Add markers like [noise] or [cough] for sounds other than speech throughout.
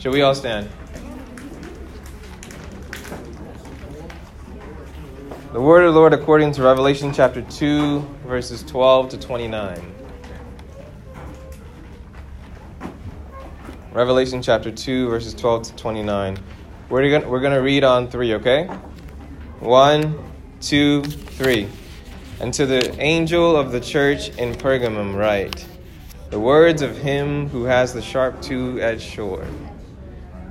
Shall we all stand? The word of the Lord according to Revelation chapter 2, verses 12 to 29. Revelation chapter 2, verses 12 to 29. We're going we're to read on three, okay? One, two, three. And to the angel of the church in Pergamum, write the words of him who has the sharp two edged sword.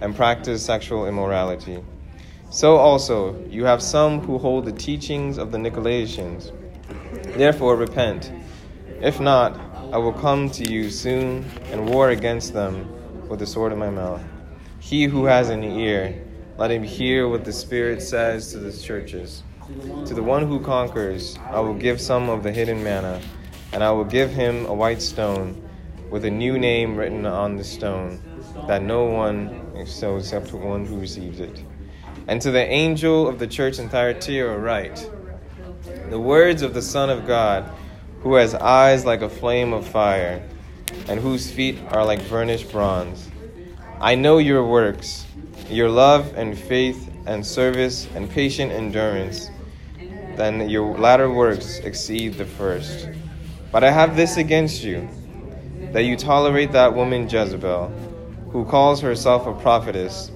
and practice sexual immorality. So also you have some who hold the teachings of the Nicolaitans. Therefore repent. If not, I will come to you soon and war against them with the sword of my mouth. He who has an ear, let him hear what the Spirit says to the churches. To the one who conquers, I will give some of the hidden manna, and I will give him a white stone with a new name written on the stone, that no one so except one who receives it. And to the angel of the church in Thyatira write, The words of the Son of God, who has eyes like a flame of fire, and whose feet are like burnished bronze. I know your works, your love and faith and service and patient endurance then your latter works exceed the first. But I have this against you, that you tolerate that woman Jezebel, who calls herself a prophetess,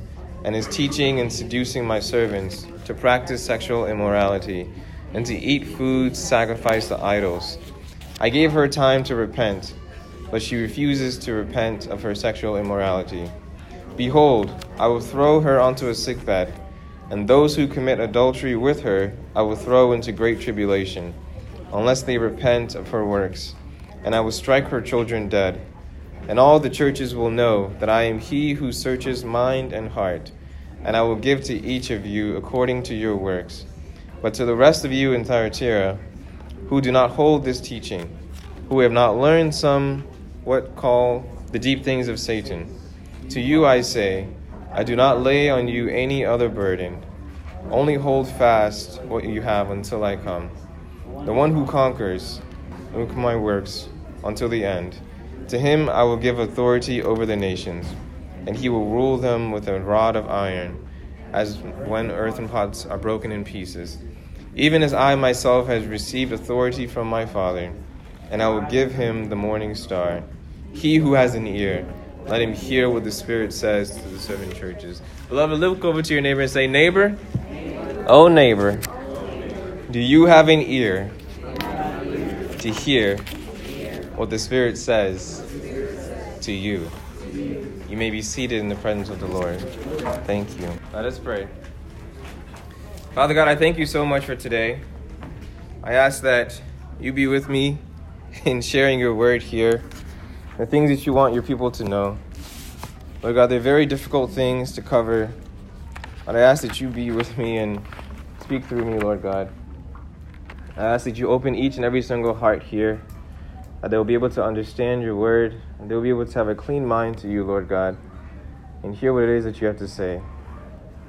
and is teaching and seducing my servants to practice sexual immorality, and to eat food sacrificed to idols. I gave her time to repent, but she refuses to repent of her sexual immorality. Behold, I will throw her onto a sickbed and those who commit adultery with her I will throw into great tribulation, unless they repent of her works. And I will strike her children dead. And all the churches will know that I am he who searches mind and heart. And I will give to each of you according to your works. But to the rest of you in Thyatira, who do not hold this teaching, who have not learned some what call the deep things of Satan, to you I say, I do not lay on you any other burden. Only hold fast what you have until I come. The one who conquers, look my works until the end. To him I will give authority over the nations, and he will rule them with a rod of iron, as when earthen pots are broken in pieces. Even as I myself has received authority from my Father, and I will give him the morning star. He who has an ear, let him hear what the Spirit says to the seven churches. Beloved, look over to your neighbor and say, Neighbor, oh neighbor, do you have an ear to hear what the Spirit says to you? You may be seated in the presence of the Lord. Thank you. Let us pray. Father God, I thank you so much for today. I ask that you be with me in sharing your word here the things that you want your people to know. Lord God, they're very difficult things to cover. But I ask that you be with me and speak through me, Lord God. I ask that you open each and every single heart here, that they'll be able to understand your word, and they'll be able to have a clean mind to you, Lord God, and hear what it is that you have to say.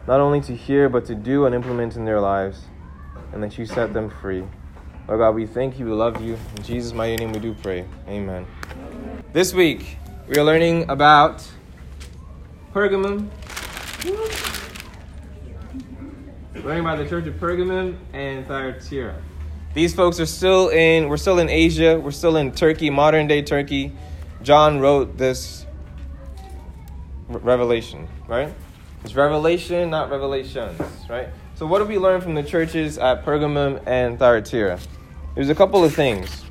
Not only to hear, but to do and implement in their lives, and that you set them free. Lord God, we thank you, we love you. In Jesus' mighty name we do pray. Amen. This week, we are learning about Pergamum. learning about the church of Pergamum and Thyatira. These folks are still in, we're still in Asia, we're still in Turkey, modern day Turkey. John wrote this revelation, right? It's revelation, not revelations, right? So, what do we learn from the churches at Pergamum and Thyatira? There's a couple of things.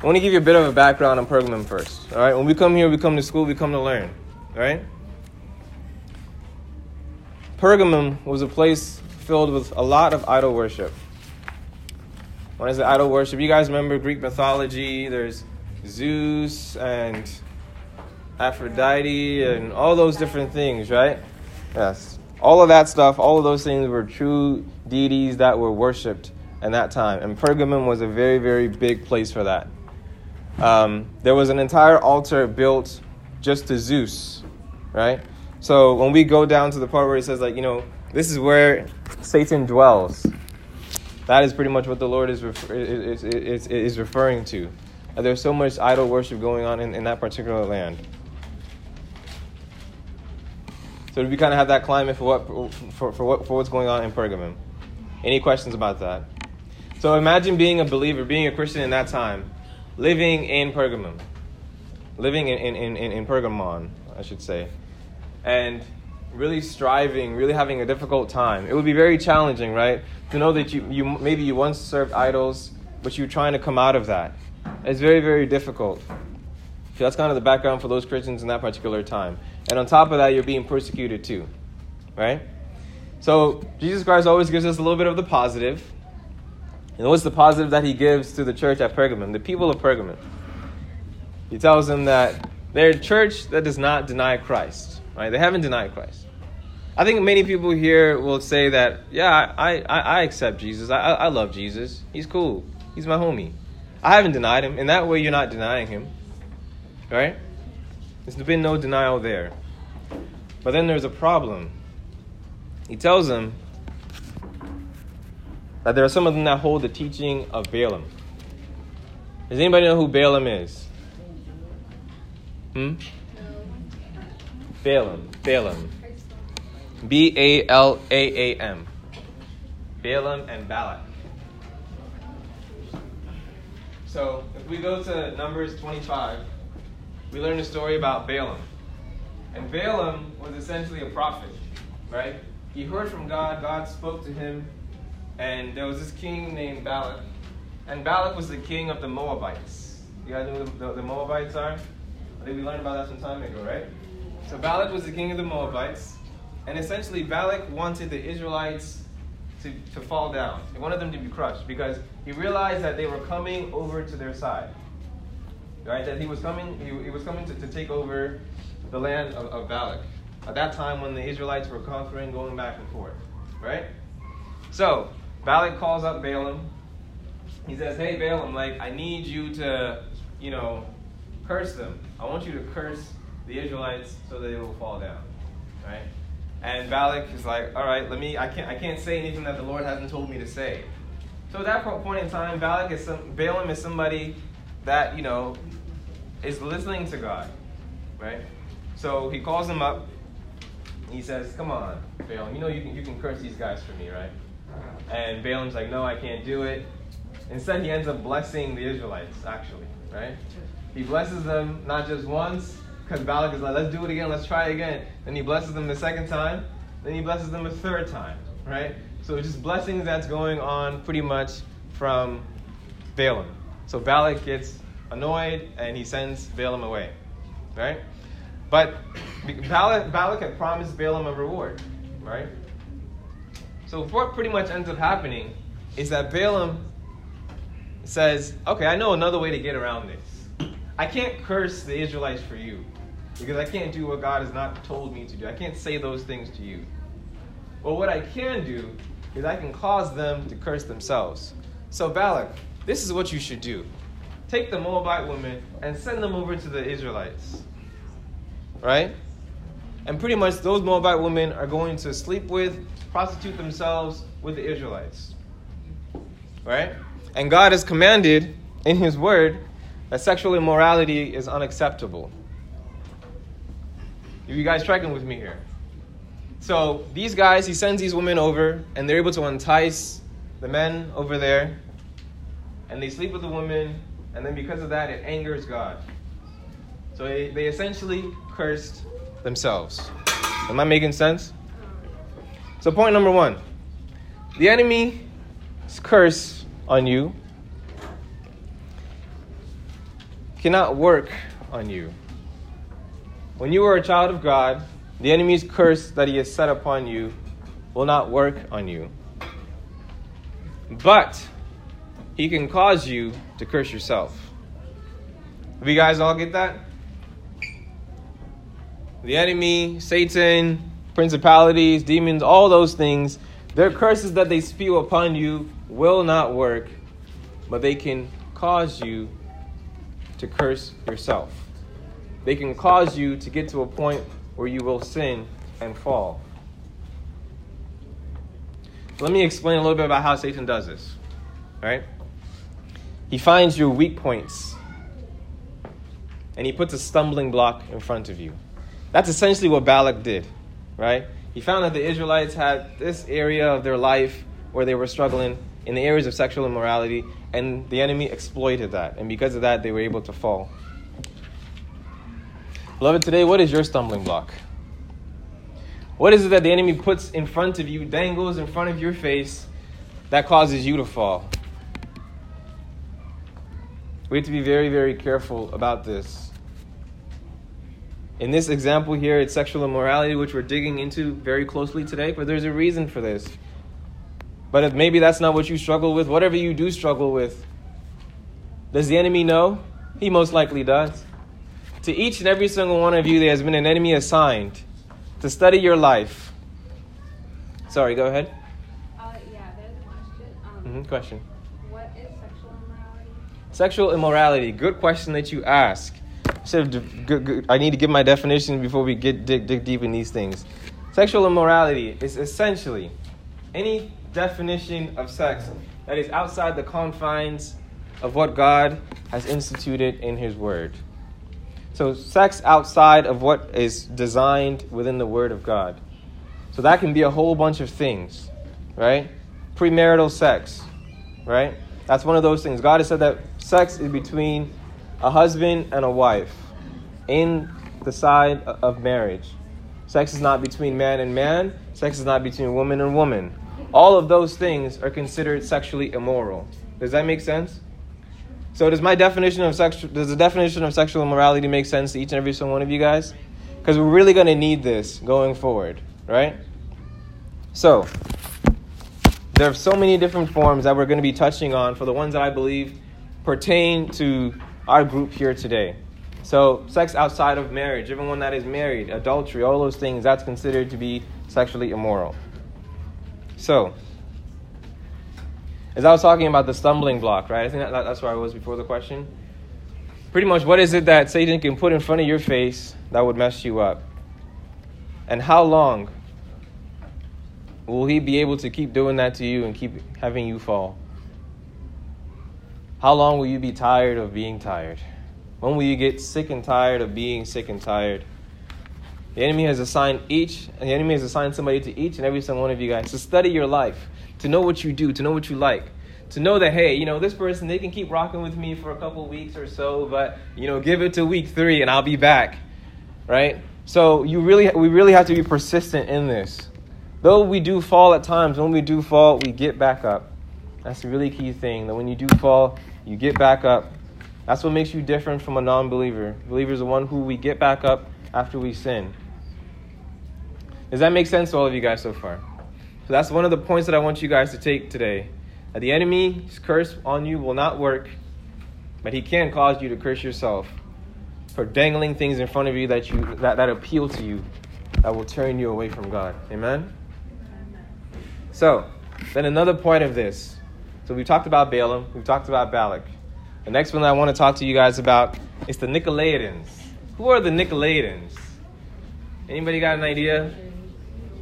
I want to give you a bit of a background on Pergamum first. All right, when we come here, we come to school, we come to learn. Right. Pergamum was a place filled with a lot of idol worship. What is the idol worship? You guys remember Greek mythology? There's Zeus and Aphrodite and all those different things, right? Yes. All of that stuff, all of those things were true deities that were worshipped in that time. And Pergamum was a very, very big place for that. Um, there was an entire altar built just to Zeus, right? So when we go down to the part where it says, like, you know, this is where Satan dwells, that is pretty much what the Lord is, refer- is, is, is referring to. And there's so much idol worship going on in, in that particular land. So do we kind of have that climate for what for, for what for what's going on in Pergamum. Any questions about that? So imagine being a believer, being a Christian in that time, living in Pergamum, living in, in, in, in Pergamon, I should say, and really striving, really having a difficult time. It would be very challenging, right? To know that you, you maybe you once served idols, but you're trying to come out of that. It's very, very difficult. So that's kind of the background for those Christians in that particular time. And on top of that, you're being persecuted too, right? So Jesus Christ always gives us a little bit of the positive. And what's the positive that he gives to the church at Pergamum, the people of Pergamum? He tells them that they're a church that does not deny Christ, right? They haven't denied Christ. I think many people here will say that, yeah, I, I, I accept Jesus. I, I love Jesus. He's cool. He's my homie. I haven't denied him. In that way, you're not denying him, right? There's been no denial there. But then there's a problem. He tells them that there are some of them that hold the teaching of Balaam. Does anybody know who Balaam is? Hmm? Balaam. Balaam. B A L A A M. Balaam and Balak. So if we go to Numbers 25, we learn a story about Balaam. And Balaam was essentially a prophet, right? He heard from God, God spoke to him, and there was this king named Balak. And Balak was the king of the Moabites. You guys know who the, the Moabites are? I think we learned about that some time ago, right? So Balak was the king of the Moabites. And essentially, Balak wanted the Israelites to, to fall down. He wanted them to be crushed because he realized that they were coming over to their side. Right? That he was coming, he, he was coming to, to take over the land of, of Balak. At that time when the Israelites were conquering, going back and forth. Right? So, Balak calls up Balaam. He says, Hey Balaam, like I need you to, you know, curse them. I want you to curse the Israelites so they will fall down. Right? And Balak is like, all right, let me. I can't. I can't say anything that the Lord hasn't told me to say. So at that point in time, Balak is some, Balaam is somebody that you know is listening to God, right? So he calls him up. He says, "Come on, Balaam. You know you can you can curse these guys for me, right?" And Balaam's like, "No, I can't do it." Instead, he ends up blessing the Israelites. Actually, right? He blesses them not just once, because Balak is like, let's do it again, let's try again. Then he blesses them the second time, then he blesses them a third time, right? So it's just blessings that's going on pretty much from Balaam. So Balak gets annoyed and he sends Balaam away, right? But Balak, Balak had promised Balaam a reward, right? So what pretty much ends up happening is that Balaam says, okay, I know another way to get around this. I can't curse the Israelites for you because I can't do what God has not told me to do. I can't say those things to you. Well, what I can do is I can cause them to curse themselves. So, Balak, this is what you should do take the Moabite women and send them over to the Israelites. Right? And pretty much those Moabite women are going to sleep with, prostitute themselves with the Israelites. Right? And God has commanded in His Word that sexual immorality is unacceptable. You guys tracking with me here? So these guys, he sends these women over, and they're able to entice the men over there, and they sleep with the women, and then because of that, it angers God. So they, they essentially cursed themselves. Am I making sense? So point number one, the enemy's curse on you cannot work on you. When you are a child of God, the enemy's curse that he has set upon you will not work on you. But he can cause you to curse yourself. Have you guys all get that? the enemy, Satan, principalities, demons, all those things, their curses that they spew upon you will not work, but they can cause you to curse yourself. They can cause you to get to a point where you will sin and fall. Let me explain a little bit about how Satan does this. Right? He finds your weak points and he puts a stumbling block in front of you. That's essentially what Balak did, right? He found that the Israelites had this area of their life where they were struggling in the areas of sexual immorality, and the enemy exploited that. And because of that, they were able to fall. Beloved, today, what is your stumbling block? What is it that the enemy puts in front of you, dangles in front of your face, that causes you to fall? We have to be very, very careful about this. In this example here, it's sexual immorality, which we're digging into very closely today, but there's a reason for this. But if maybe that's not what you struggle with, whatever you do struggle with, does the enemy know? He most likely does. To each and every single one of you, there has been an enemy assigned to study your life. Sorry, go ahead. Uh, yeah, there's a question. Um, Mm-hmm, question. What is sexual immorality? Sexual immorality. Good question that you ask. Should have, good, good, I need to give my definition before we get dig, dig deep in these things. Sexual immorality is essentially any definition of sex that is outside the confines of what God has instituted in His Word. So, sex outside of what is designed within the Word of God. So, that can be a whole bunch of things, right? Premarital sex, right? That's one of those things. God has said that sex is between a husband and a wife in the side of marriage. Sex is not between man and man, sex is not between woman and woman. All of those things are considered sexually immoral. Does that make sense? So does my definition of sex does the definition of sexual immorality make sense to each and every single one of you guys? Because we're really going to need this going forward, right? So, there are so many different forms that we're going to be touching on for the ones that I believe pertain to our group here today. So, sex outside of marriage, even everyone that is married, adultery, all those things, that's considered to be sexually immoral. So, as I was talking about the stumbling block, right? I think that, that's where I was before the question. Pretty much, what is it that Satan can put in front of your face that would mess you up? And how long will he be able to keep doing that to you and keep having you fall? How long will you be tired of being tired? When will you get sick and tired of being sick and tired? The enemy has assigned each, the enemy has assigned somebody to each and every single one of you guys to study your life, to know what you do, to know what you like, to know that hey, you know this person they can keep rocking with me for a couple weeks or so, but you know give it to week three and I'll be back, right? So you really, we really have to be persistent in this. Though we do fall at times, when we do fall, we get back up. That's a really key thing. That when you do fall, you get back up. That's what makes you different from a non-believer. Believer is the one who we get back up after we sin. Does that make sense to all of you guys so far? So that's one of the points that I want you guys to take today. That the enemy's curse on you will not work, but he can cause you to curse yourself for dangling things in front of you that you that, that appeal to you, that will turn you away from God. Amen? So, then another point of this. So we talked about Balaam, we've talked about Balak. The next one I want to talk to you guys about is the Nicolaitans. Who are the Nicolaitans? Anybody got an idea?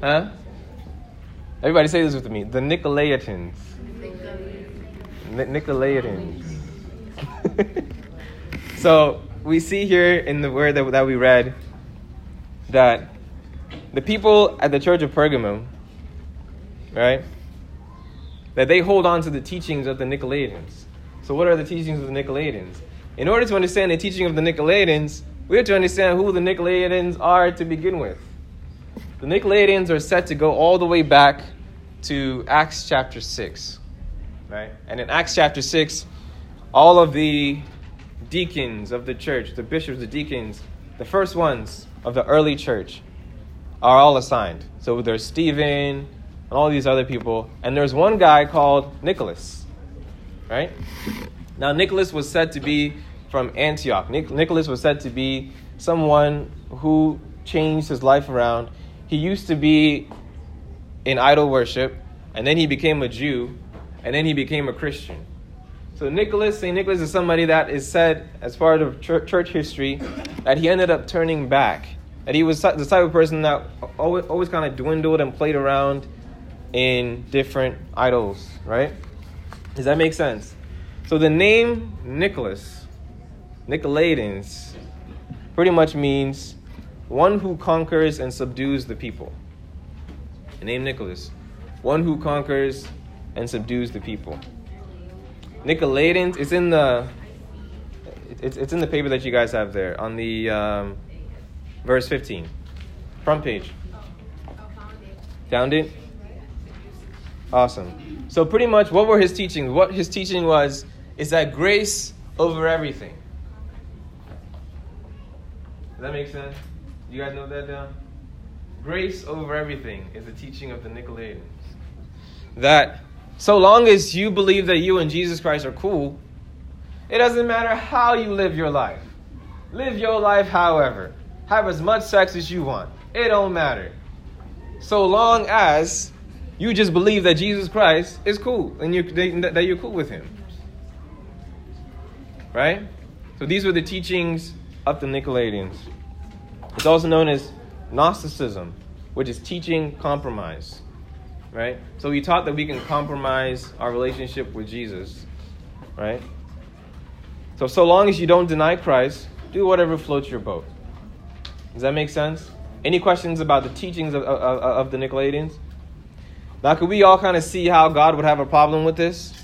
Huh? Everybody say this with me. The Nicolaitans. Ni- Nicolaitans. [laughs] so we see here in the word that, that we read that the people at the church of Pergamum, right, that they hold on to the teachings of the Nicolaitans. So, what are the teachings of the Nicolaitans? In order to understand the teaching of the Nicolaitans, we have to understand who the Nicolaitans are to begin with. The Nicolaitans are set to go all the way back to Acts chapter 6. Right? And in Acts chapter 6, all of the deacons of the church, the bishops, the deacons, the first ones of the early church, are all assigned. So there's Stephen and all these other people, and there's one guy called Nicholas. Right? Now, Nicholas was said to be from Antioch. Nic- Nicholas was said to be someone who changed his life around. He used to be in idol worship, and then he became a Jew, and then he became a Christian. So Nicholas, St. Nicholas is somebody that is said as part of church history that he ended up turning back. That he was the type of person that always, always kind of dwindled and played around in different idols, right? Does that make sense? So the name Nicholas, Nicolaitans, pretty much means one who conquers and subdues the people. The name Nicholas, one who conquers and subdues the people. Nicolaitans, it's in the it's, it's in the paper that you guys have there on the um, verse 15 front page. Found it? Awesome. So pretty much what were his teachings? What his teaching was is that grace over everything. Does that make sense you guys know that down grace over everything is the teaching of the nicolaitans that so long as you believe that you and jesus christ are cool it doesn't matter how you live your life live your life however have as much sex as you want. It don't matter. So long as you just believe that Jesus Christ is cool and you that you're cool with him. Right? So these were the teachings of the Nicolaitans. It's also known as Gnosticism, which is teaching compromise. Right? So we taught that we can compromise our relationship with Jesus. Right? So so long as you don't deny Christ, do whatever floats your boat. Does that make sense? Any questions about the teachings of, of, of the Nicolaitans? Now, could we all kind of see how God would have a problem with this?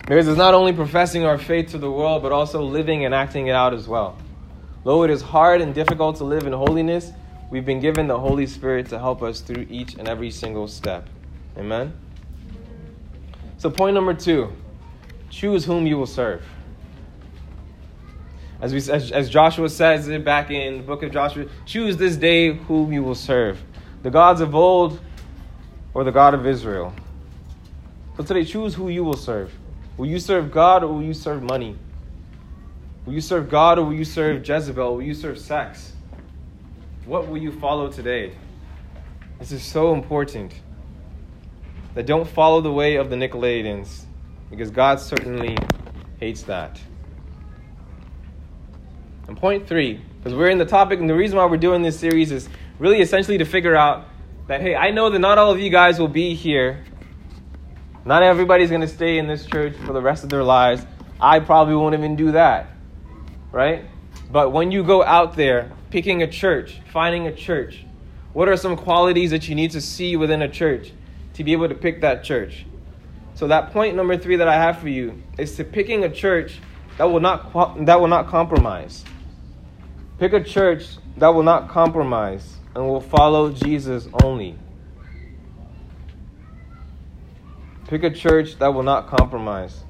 Because it's not only professing our faith to the world, but also living and acting it out as well. Though it is hard and difficult to live in holiness, we've been given the Holy Spirit to help us through each and every single step. Amen? So, point number two choose whom you will serve. As, we, as, as Joshua says it back in the book of Joshua, choose this day whom you will serve the gods of old or the God of Israel. So today, choose who you will serve. Will you serve God or will you serve money? Will you serve God or will you serve Jezebel? Will you serve sex? What will you follow today? This is so important. That don't follow the way of the Nicolaitans, because God certainly hates that. And point three, because we're in the topic, and the reason why we're doing this series is really essentially to figure out that, hey, I know that not all of you guys will be here. Not everybody's going to stay in this church for the rest of their lives. I probably won't even do that. Right? But when you go out there picking a church, finding a church, what are some qualities that you need to see within a church to be able to pick that church? So, that point number three that I have for you is to picking a church that will not, that will not compromise. Pick a church that will not compromise and will follow Jesus only. Pick a church that will not compromise.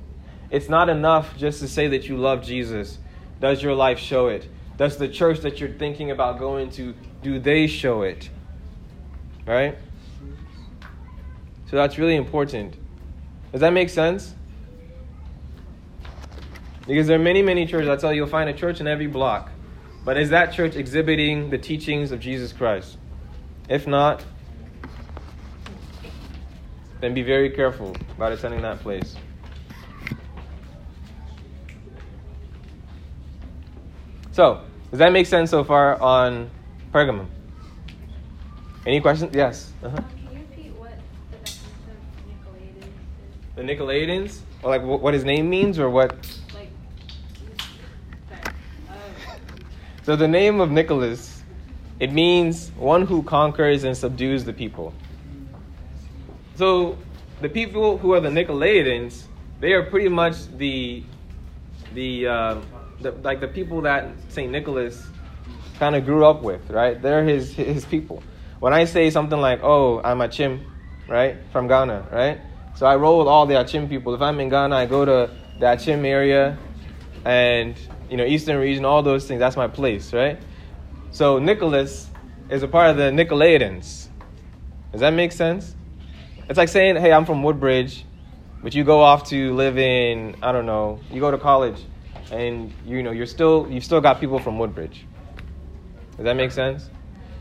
It's not enough just to say that you love Jesus. Does your life show it? Does the church that you're thinking about going to, do they show it? Right? So that's really important. Does that make sense? Because there are many, many churches. I tell you, you'll find a church in every block. But is that church exhibiting the teachings of Jesus Christ? If not, then be very careful about attending that place. So, does that make sense so far on Pergamum? Any questions? Yes. Uh-huh. Um, can you repeat what the definition of Nicolaitans is? The Nicolaitans? Or like what his name means or what? So the name of Nicholas, it means one who conquers and subdues the people. So the people who are the Nicolaitans, they are pretty much the the, uh, the like the people that Saint Nicholas kind of grew up with, right? They're his his people. When I say something like, "Oh, I'm Achim," right, from Ghana, right? So I roll with all the Achim people. If I'm in Ghana, I go to the Achim area, and you know, Eastern region, all those things. That's my place, right? So Nicholas is a part of the Nicolaitans. Does that make sense? It's like saying, hey, I'm from Woodbridge, but you go off to live in, I don't know, you go to college, and you know, you're still, you've still got people from Woodbridge. Does that make sense?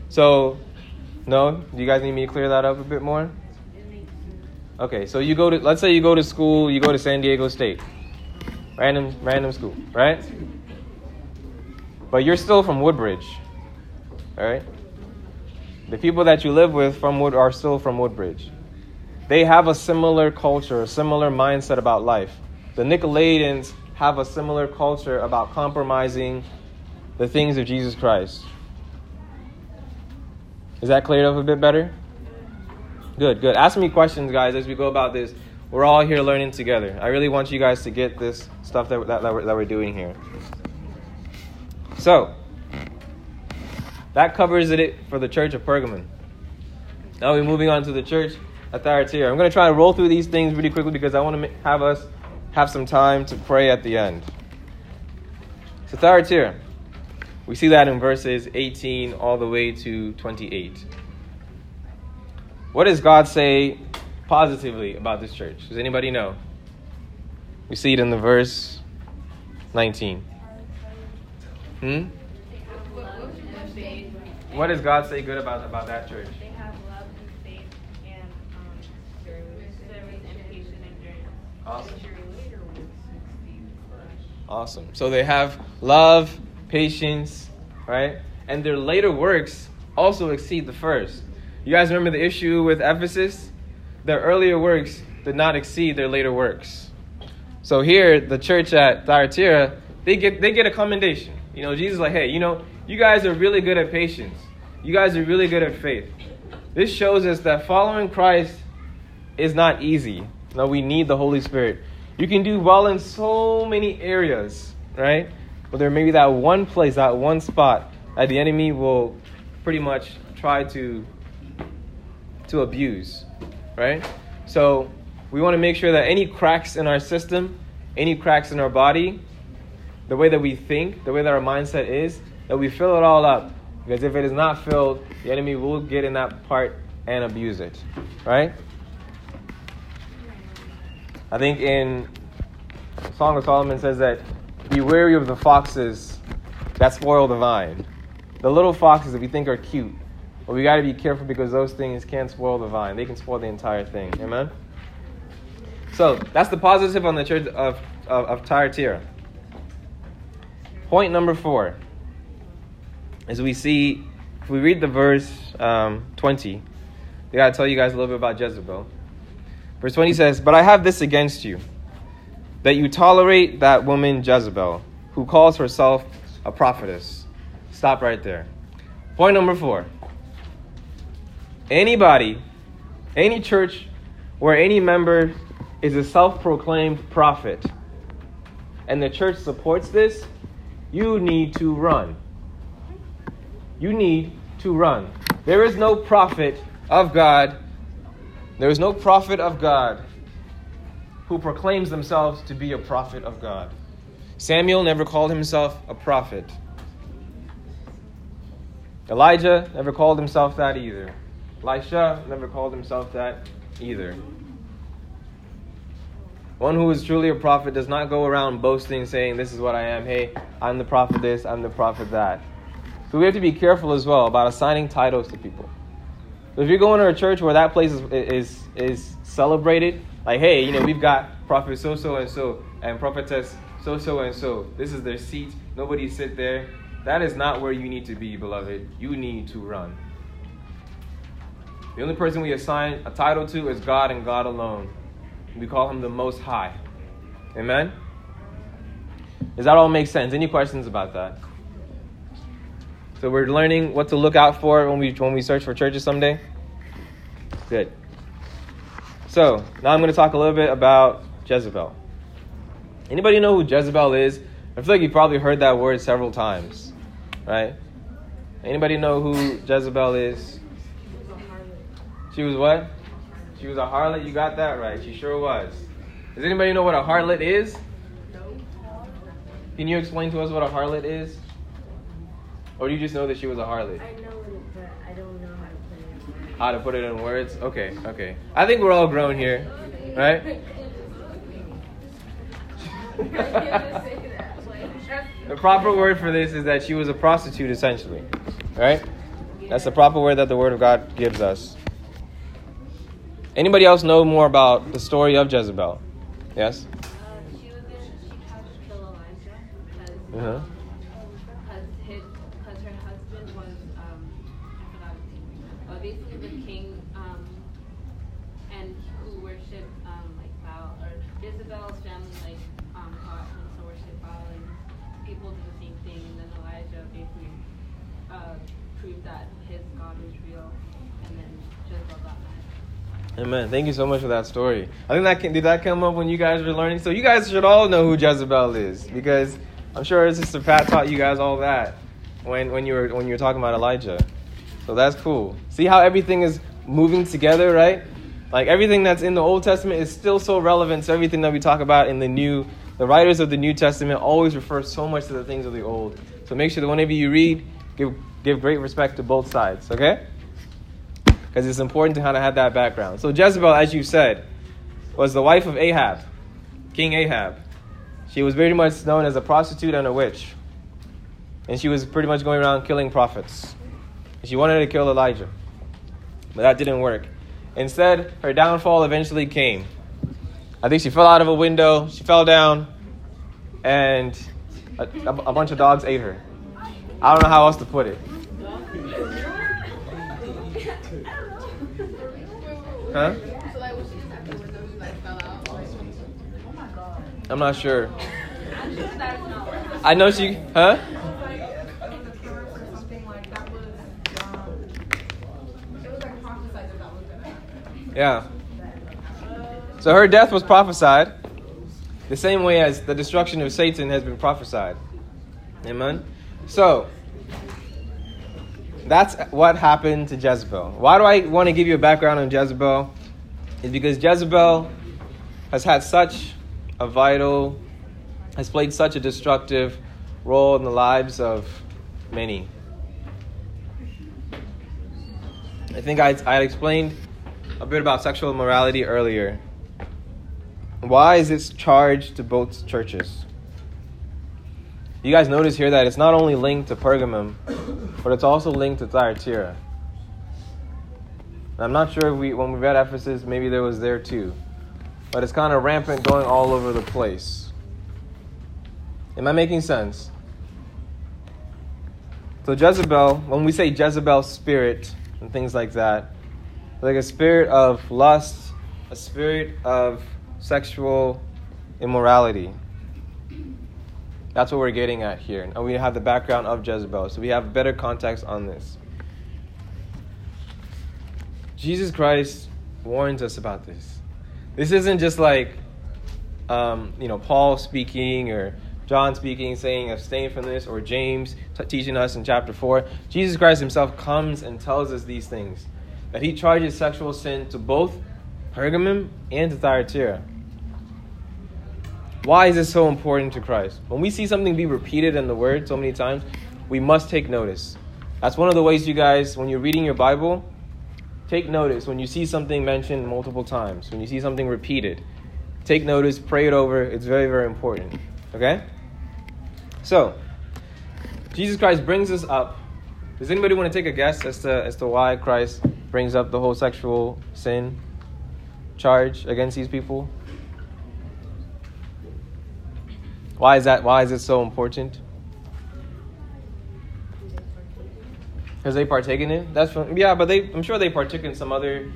So, no? Do you guys need me to clear that up a bit more? Okay, so you go to let's say you go to school, you go to San Diego State. Random random school, right? But you're still from Woodbridge. Alright? The people that you live with from Wood are still from Woodbridge. They have a similar culture, a similar mindset about life. The Nicolaitans have a similar culture about compromising the things of Jesus Christ. Is that cleared up a bit better? Good, good. Ask me questions, guys, as we go about this. We're all here learning together. I really want you guys to get this stuff that, that, that, we're, that we're doing here. So, that covers it for the church of Pergamon. Now we're moving on to the church at Thyatira. I'm going to try to roll through these things really quickly because I want to have us have some time to pray at the end. So Thyatira, we see that in verses 18 all the way to 28. What does God say positively about this church? Does anybody know? We see it in the verse 19. Hmm? What does God say good about, about that church? They have love and faith and um, service and patient endurance. Awesome. Awesome. So they have love, patience, right? And their later works also exceed the first. You guys remember the issue with Ephesus? Their earlier works did not exceed their later works. So here, the church at Thyatira, they get they get a commendation. You know, Jesus like, hey, you know, you guys are really good at patience. You guys are really good at faith. This shows us that following Christ is not easy. No, we need the Holy Spirit. You can do well in so many areas, right? But there may be that one place, that one spot that the enemy will pretty much try to to abuse, right? So we want to make sure that any cracks in our system, any cracks in our body, the way that we think, the way that our mindset is, that we fill it all up. Because if it is not filled, the enemy will get in that part and abuse it, right? I think in Song of Solomon says that be wary of the foxes that spoil the vine. The little foxes that we think are cute, but we got to be careful because those things can spoil the vine. They can spoil the entire thing. Amen? So that's the positive on the church of, of, of. Point number four is we see, if we read the verse um, 20, I got to tell you guys a little bit about Jezebel. Verse 20 says, But I have this against you, that you tolerate that woman Jezebel, who calls herself a prophetess. Stop right there. Point number four. Anybody, any church where any member is a self proclaimed prophet, and the church supports this, you need to run. You need to run. There is no prophet of God there is no prophet of God who proclaims themselves to be a prophet of God. Samuel never called himself a prophet. Elijah never called himself that either. Elisha never called himself that either. One who is truly a prophet does not go around boasting, saying, This is what I am. Hey, I'm the prophet this, I'm the prophet that. So we have to be careful as well about assigning titles to people. If you're going to a church where that place is, is, is celebrated, like, hey, you know, we've got prophet so so and so and prophetess so so and so. This is their seat. Nobody sit there. That is not where you need to be, beloved. You need to run. The only person we assign a title to is God and God alone. We call him the Most High. Amen? Does that all make sense? Any questions about that? So we're learning what to look out for when we when we search for churches someday. Good. So now I'm going to talk a little bit about Jezebel. Anybody know who Jezebel is? I feel like you probably heard that word several times, right? Anybody know who Jezebel is? She was what? She was a harlot. You got that right. She sure was. Does anybody know what a harlot is? No. Can you explain to us what a harlot is? Or do you just know that she was a harlot? I know it, but I don't know how to put it in words. How to put it in words? Okay, okay. I think we're all grown here, right? [laughs] The proper word for this is that she was a prostitute, essentially. Right? That's the proper word that the Word of God gives us. Anybody else know more about the story of Jezebel? Yes? Uh, she was in, she tried to kill Elijah because Uh-huh. because his because her husband was um I forgot his name. But basically the king um and who worshipped um like Baal or Jezebel's family like um him to worship Baal and people did the same thing and then Elijah basically uh proved that his God was real and then Jezebel got mad. Amen. Thank you so much for that story. I think that did that come up when you guys were learning. So you guys should all know who Jezebel is because I'm sure Sister Pat taught you guys all that when when you were when you were talking about Elijah. So that's cool. See how everything is moving together, right? Like everything that's in the Old Testament is still so relevant to everything that we talk about in the New. The writers of the New Testament always refer so much to the things of the Old. So make sure that whenever you read, give give great respect to both sides. Okay? because it's important to kind of have that background. So Jezebel, as you said, was the wife of Ahab, King Ahab. She was very much known as a prostitute and a witch, and she was pretty much going around killing prophets. She wanted to kill Elijah, but that didn't work. Instead, her downfall eventually came. I think she fell out of a window. She fell down, and a, a, bunch of dogs ate her. I don't know how else to put it. Huh? I'm not sure. I know she, huh? something like that was um, it was like prophesied that that was gonna happen. Yeah. So her death was prophesied the same way as the destruction of Satan has been prophesied. Amen. So that's what happened to Jezebel. Why do I want to give you a background on Jezebel? Is because Jezebel has had such a vital, has played such a destructive role in the lives of many. I think I, I explained a bit about sexual immorality earlier. Why is this charged to both churches? You guys notice here that it's not only linked to Pergamum, but it's also linked to Thyatira. I'm not sure if we, when we read Ephesus, maybe there was there too. But it's kind of rampant going all over the place. Am I making sense? So Jezebel, when we say Jezebel spirit and things like that, like a spirit of lust, a spirit of sexual immorality. That's what we're getting at here. And we have the background of Jezebel, so we have better context on this. Jesus Christ warns us about this. This isn't just like, um, you know, Paul speaking or John speaking, saying abstain from this, or James t- teaching us in chapter 4. Jesus Christ himself comes and tells us these things that he charges sexual sin to both Pergamum and to Thyatira. Why is this so important to Christ? When we see something be repeated in the Word so many times, we must take notice. That's one of the ways you guys, when you're reading your Bible, take notice when you see something mentioned multiple times, when you see something repeated. Take notice, pray it over. It's very, very important. Okay? So, Jesus Christ brings us up. Does anybody want to take a guess as to, as to why Christ brings up the whole sexual sin charge against these people? Why is that? Why is it so important? Because they partake in it. That's from, yeah, but they. I'm sure they partake in some other,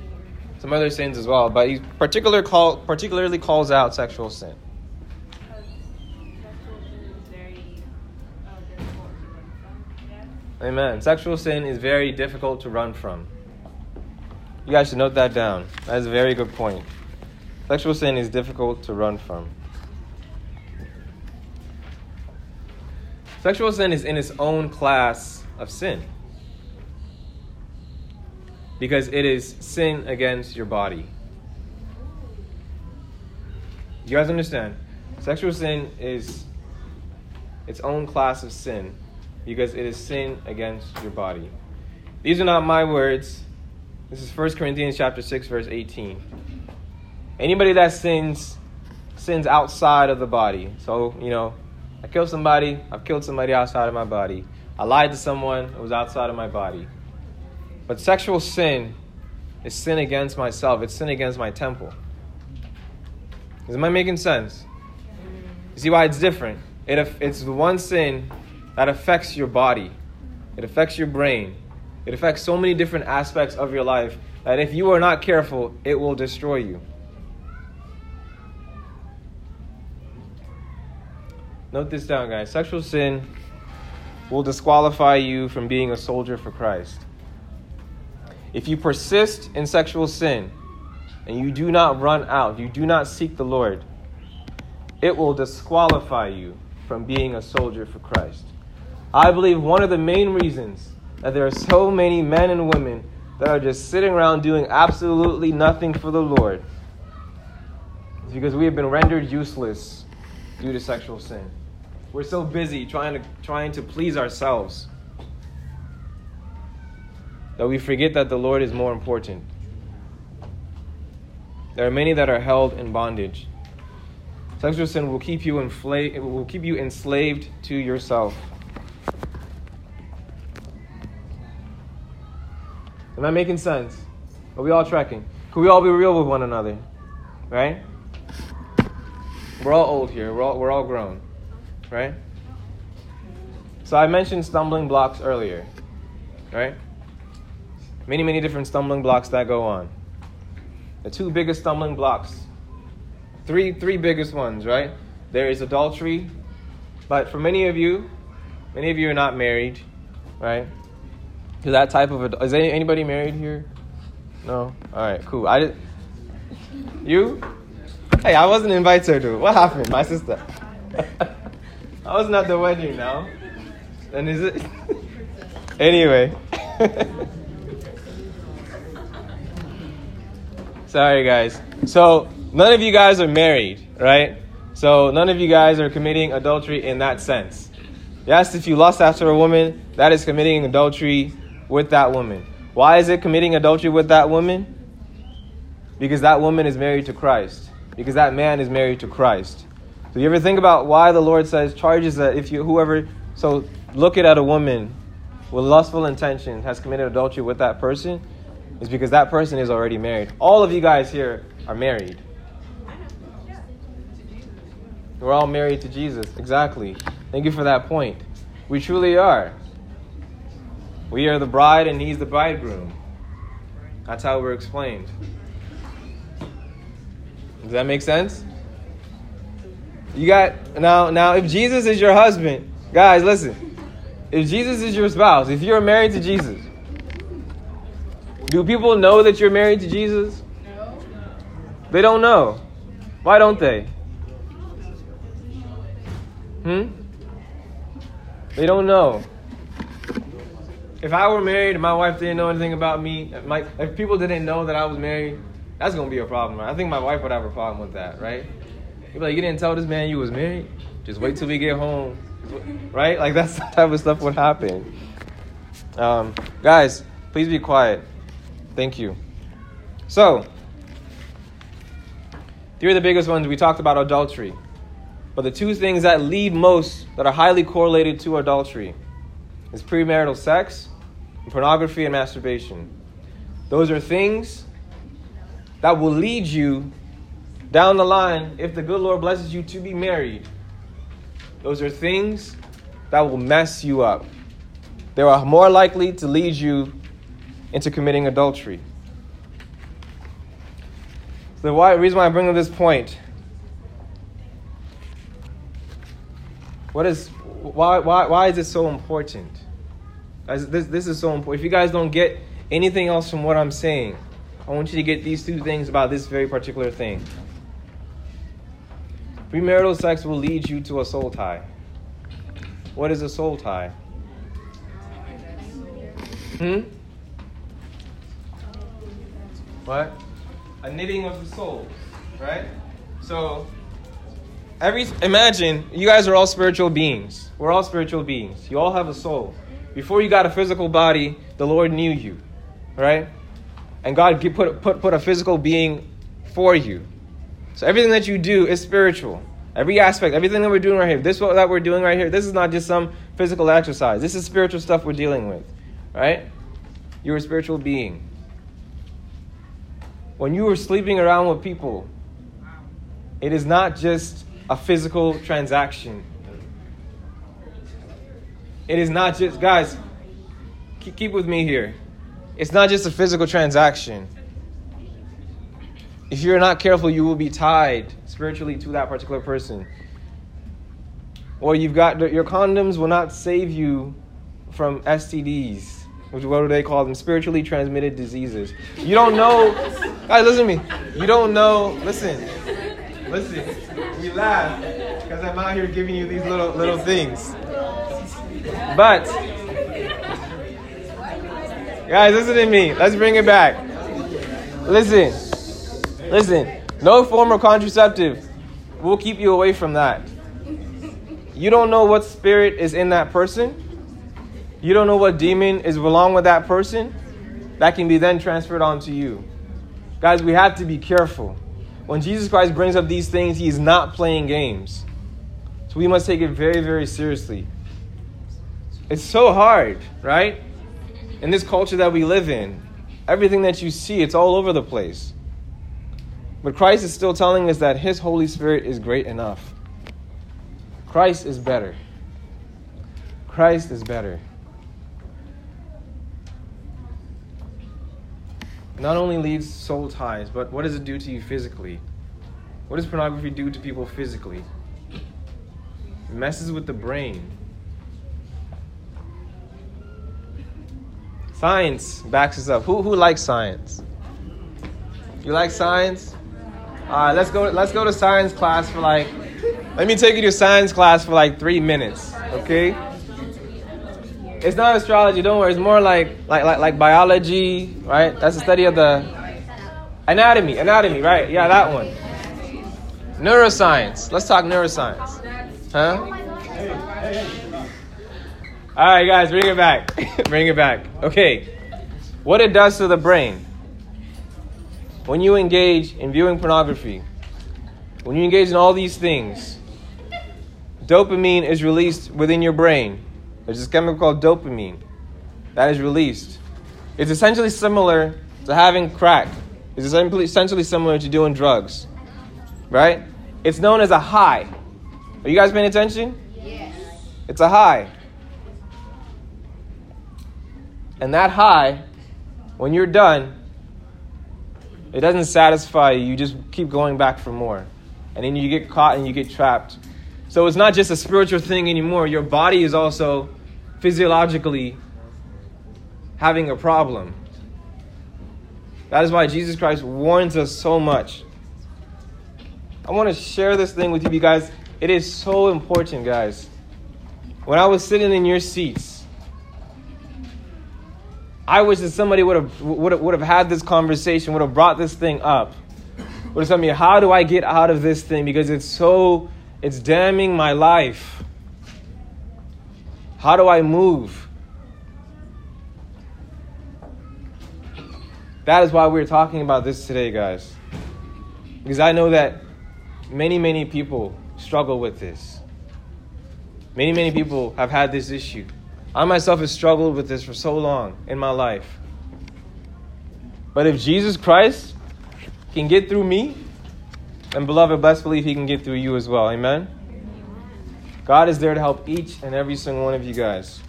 some other sins as well. But he particular call particularly calls out sexual sin. Because sexual sin is very uh, difficult to run from, yes? Amen. Sexual sin is very difficult to run from. You guys should note that down. That is a very good point. Sexual sin is difficult to run from. Sexual sin is in its own class of sin. Because it is sin against your body. You guys understand? Sexual sin is its own class of sin because it is sin against your body. These are not my words. This is 1 Corinthians chapter 6 verse 18. Anybody that sins sins outside of the body. So, you know, I killed somebody, I've killed somebody outside of my body. I lied to someone, it was outside of my body. But sexual sin is sin against myself, it's sin against my temple. Am I making sense? You see why it's different? It, it's the one sin that affects your body, it affects your brain, it affects so many different aspects of your life that if you are not careful, it will destroy you. Note this down, guys. Sexual sin will disqualify you from being a soldier for Christ. If you persist in sexual sin and you do not run out, you do not seek the Lord, it will disqualify you from being a soldier for Christ. I believe one of the main reasons that there are so many men and women that are just sitting around doing absolutely nothing for the Lord is because we have been rendered useless due to sexual sin. We're so busy trying to, trying to please ourselves that we forget that the Lord is more important. There are many that are held in bondage. Sexual sin will keep you infla- will keep you enslaved to yourself. Am I making sense? Are we all tracking? Can we all be real with one another? Right? We're all old here. We're all, we're all grown right? So I mentioned stumbling blocks earlier, right? Many, many different stumbling blocks that go on. The two biggest stumbling blocks, three, three biggest ones, right? There is adultery, but for many of you, many of you are not married, right? To that type of a is anybody married here? No. All right, cool. I did. You? Hey, I wasn't invited to. What happened, my sister? [laughs] I was not at the wedding now. Then is it? [laughs] anyway. [laughs] Sorry, guys. So, none of you guys are married, right? So, none of you guys are committing adultery in that sense. Yes, if you lust after a woman, that is committing adultery with that woman. Why is it committing adultery with that woman? Because that woman is married to Christ. Because that man is married to Christ. So you ever think about why the Lord says charges that if you whoever so look at a woman with lustful intention has committed adultery with that person is because that person is already married. All of you guys here are married. We're all married to Jesus. Exactly. Thank you for that point. We truly are. We are the bride and he's the bridegroom. That's how we're explained. Does that make sense? You got now now if Jesus is your husband, guys, listen. If Jesus is your spouse, if you're married to Jesus, do people know that you're married to Jesus? No. They don't know. Why don't they? Hmm? They don't know. If I were married and my wife didn't know anything about me, my, if people didn't know that I was married, that's gonna be a problem. I think my wife would have a problem with that, right? you be like, you didn't tell this man you was married? Just wait till we get home. Right? Like that's [laughs] the type of stuff would happen. Um, guys, please be quiet. Thank you. So, three of the biggest ones we talked about adultery. But the two things that lead most, that are highly correlated to adultery, is premarital sex, pornography, and masturbation. Those are things that will lead you down the line, if the good Lord blesses you to be married, those are things that will mess you up. They are more likely to lead you into committing adultery. The why, reason why I bring up this point what is why why why is it so important? Guys, this this is so important. If you guys don't get anything else from what I'm saying, I want you to get these two things about this very particular thing. Premarital sex will lead you to a soul tie. What is a soul tie? Hmm? What? A knitting of the souls, right? So, every imagine you guys are all spiritual beings. We're all spiritual beings. You all have a soul. Before you got a physical body, the Lord knew you, right? And God put, put, put a physical being for you. So everything that you do is spiritual. Every aspect, everything that we're doing right here, this what that we're doing right here, this is not just some physical exercise. This is spiritual stuff we're dealing with, right? You're a spiritual being. When you are sleeping around with people, it is not just a physical transaction. It is not just, guys, keep with me here. It's not just a physical transaction. If you're not careful, you will be tied spiritually to that particular person. Or you've got your condoms will not save you from STDs, which what do they call them? Spiritually transmitted diseases. You don't know, guys. Listen to me. You don't know. Listen, listen. We laugh because I'm out here giving you these little little things. But guys, listen to me. Let's bring it back. Listen, listen. No form of contraceptive will keep you away from that. You don't know what spirit is in that person. You don't know what demon is along with that person. That can be then transferred onto you. Guys, we have to be careful. When Jesus Christ brings up these things, he is not playing games. So we must take it very, very seriously. It's so hard, right? In this culture that we live in, everything that you see, it's all over the place. But Christ is still telling us that his Holy Spirit is great enough. Christ is better. Christ is better. Not only leads soul ties, but what does it do to you physically? What does pornography do to people physically? It messes with the brain. Science backs us up. Who, who likes science? You like science? All right, let's go. Let's go to science class for like let me take you to science class for like three minutes, okay? It's not astrology, don't worry. It's more like like like, like biology, right? That's the study of the anatomy, anatomy, right? Yeah, that one. Neuroscience. Let's talk neuroscience. Huh? Oh All right, guys, bring it back. [laughs] bring it back. Okay. What it does to the brain when you engage in viewing pornography, when you engage in all these things, dopamine is released within your brain. There's this chemical called dopamine that is released. It's essentially similar to having crack. It's essentially similar to doing drugs. Right? It's known as a high. Are you guys paying attention? Yes. It's a high. And that high, when you're done, it doesn't satisfy you. You just keep going back for more. And then you get caught and you get trapped so it's not just a spiritual thing anymore. Your body is also physiologically having a problem. That is why Jesus Christ warns us so much. I want to share this thing with you guys. It is so important, guys. When I was sitting in your seats, I wish that somebody would have, would have, had this conversation, would have brought this thing up. Would have told me, how do I get out of this thing? Because it's so it's damning my life. How do I move? That is why we're talking about this today, guys. Because I know that many, many people struggle with this. Many, many people have had this issue. I myself have struggled with this for so long in my life. But if Jesus Christ can get through me, and beloved, best believe He can get through you as well. Amen? God is there to help each and every single one of you guys.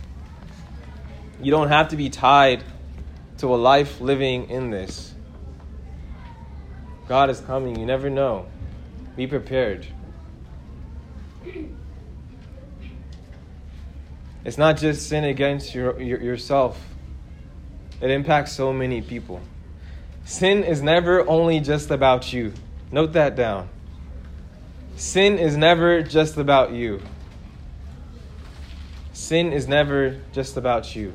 You don't have to be tied to a life living in this. God is coming. You never know. Be prepared. It's not just sin against your, your, yourself, it impacts so many people. Sin is never only just about you. Note that down. Sin is never just about you. Sin is never just about you.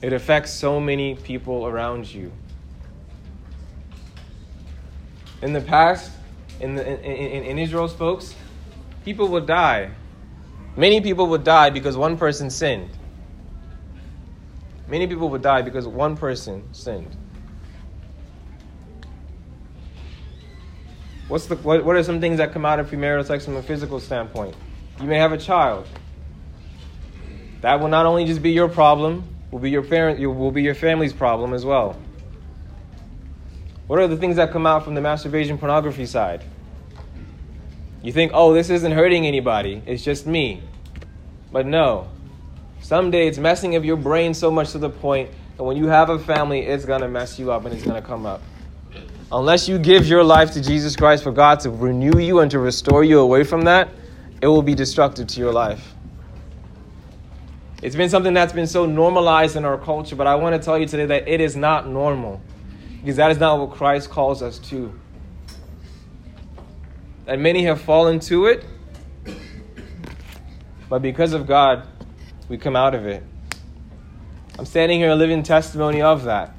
It affects so many people around you. In the past, in, the, in, in, in Israel's folks, people would die. Many people would die because one person sinned. Many people would die because one person sinned. What's the, what, what are some things that come out of premarital sex from a physical standpoint? You may have a child. that will not only just be your problem, will be your parent, will be your family's problem as well. What are the things that come out from the masturbation pornography side? You think, oh, this isn't hurting anybody, it's just me. But no. Someday it's messing up your brain so much to the point that when you have a family, it's to mess you up and it's to come up. Unless you give your life to Jesus Christ for God to renew you and to restore you away from that, it will be destructive to your life. It's been something that's been so normalized in our culture, but I want to tell you today that it is not normal. Because that is not what Christ calls us to. And many have fallen to it, but because of God, we come out of it. I'm standing here a living testimony of that.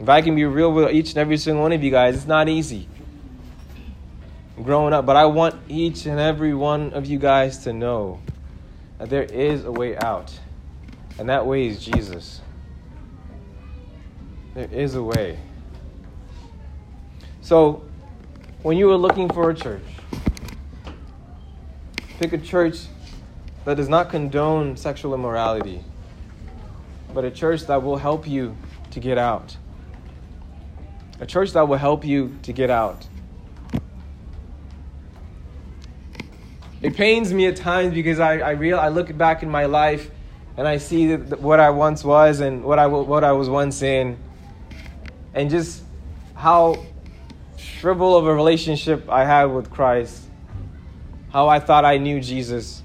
If I can be real with each and every single one of you guys, it's not easy growing up, but I want each and every one of you guys to know that there is a way out, and that way is Jesus. There is a way. So, when you are looking for a church, pick a church that does not condone sexual immorality, but a church that will help you to get out. A church that will help you to get out. It pains me at times because I, I, real, I look back in my life and I see what I once was and what I, what I was once in, and just how shrivel of a relationship I had with Christ. How I thought I knew Jesus,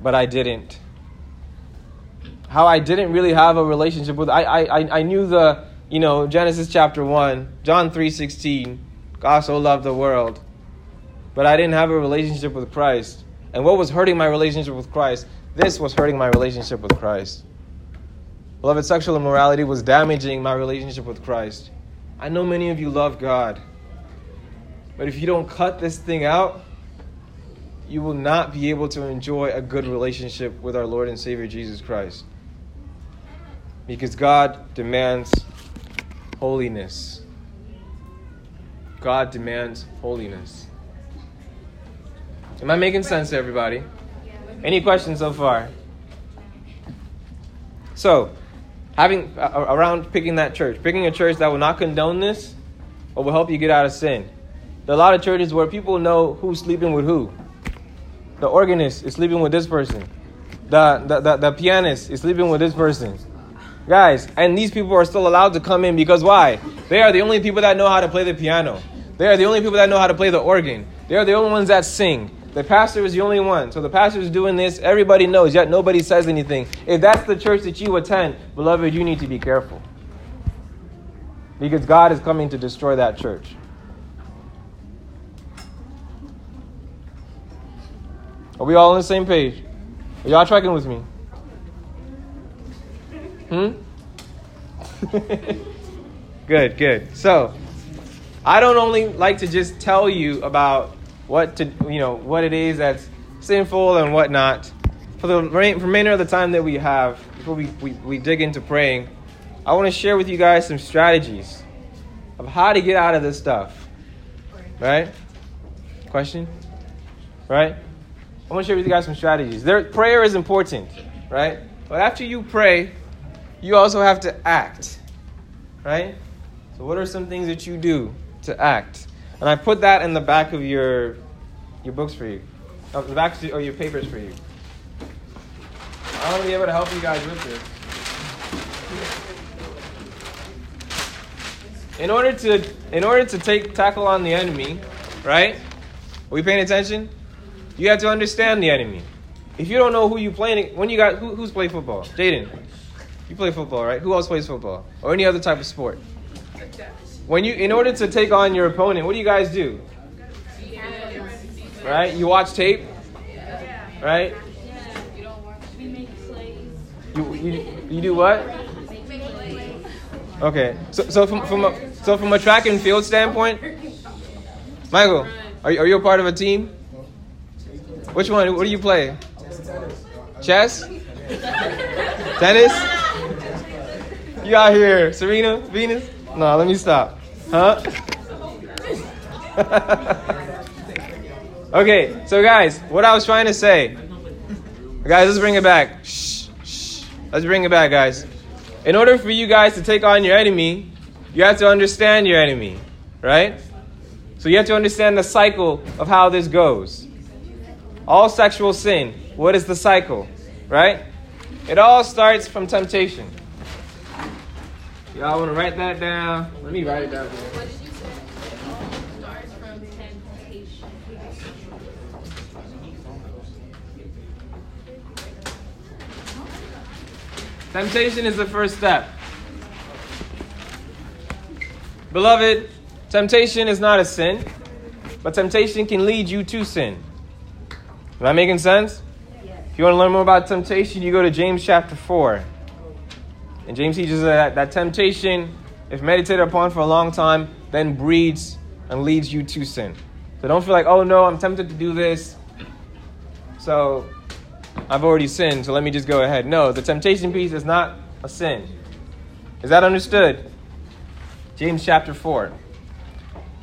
but I didn't. How I didn't really have a relationship with I I I knew the you know Genesis chapter one, John three sixteen, God so loved the world, but I didn't have a relationship with Christ. And what was hurting my relationship with Christ? This was hurting my relationship with Christ. Beloved, sexual immorality was damaging my relationship with Christ. I know many of you love God. But if you don't cut this thing out, you will not be able to enjoy a good relationship with our Lord and Savior Jesus Christ. Because God demands holiness. God demands holiness. Am I making sense to everybody? Any questions so far? So, having uh, around picking that church, picking a church that will not condone this, but will help you get out of sin. There are a lot of churches where people know who's sleeping with who. The organist is sleeping with this person. The, the, the, the pianist is sleeping with this person. Guys, and these people are still allowed to come in because why? They are the only people that know how to play the piano. They are the only people that know how to play the organ. They are the only ones that sing. The pastor is the only one. So the pastor is doing this. Everybody knows, yet nobody says anything. If that's the church that you attend, beloved, you need to be careful. Because God is coming to destroy that church. Are we all on the same page? Are y'all tracking with me? Hmm? [laughs] good, good. So, I don't only like to just tell you about what to you know what it is that's sinful and whatnot. For the remainder of the time that we have before we, we, we dig into praying, I want to share with you guys some strategies of how to get out of this stuff. Right? Question? Right? I want to share with you guys some strategies. There, prayer is important, right? But after you pray, you also have to act, right? So, what are some things that you do to act? And I put that in the back of your your books for you. Oh, the back of your papers for you. I want to be able to help you guys with this. In order to in order to take tackle on the enemy, right? Are we paying attention? You have to understand the enemy. If you don't know who you playing, when you got who, who's play football? Jaden, you play football, right? Who else plays football or any other type of sport? When you, in order to take on your opponent, what do you guys do? Right? You watch tape. Right? You, you, you do what? Okay. So, so from, from a, so from a track and field standpoint, Michael, are you, are you a part of a team? Which one? What do you play? Chess? Tennis? You out here, Serena, Venus? No, let me stop. Huh? [laughs] okay, so guys, what I was trying to say Guys, let's bring it back. Shh, shh. Let's bring it back, guys. In order for you guys to take on your enemy, you have to understand your enemy, right? So you have to understand the cycle of how this goes. All sexual sin, what is the cycle, right? It all starts from temptation. Y'all want to write that down? Let me write it down. Temptation is the first step. Beloved, temptation is not a sin, but temptation can lead you to sin. Am I making sense? If you want to learn more about temptation, you go to James chapter 4. And James teaches that, that temptation, if meditated upon for a long time, then breeds and leads you to sin. So don't feel like, oh no, I'm tempted to do this. So I've already sinned, so let me just go ahead. No, the temptation piece is not a sin. Is that understood? James chapter 4.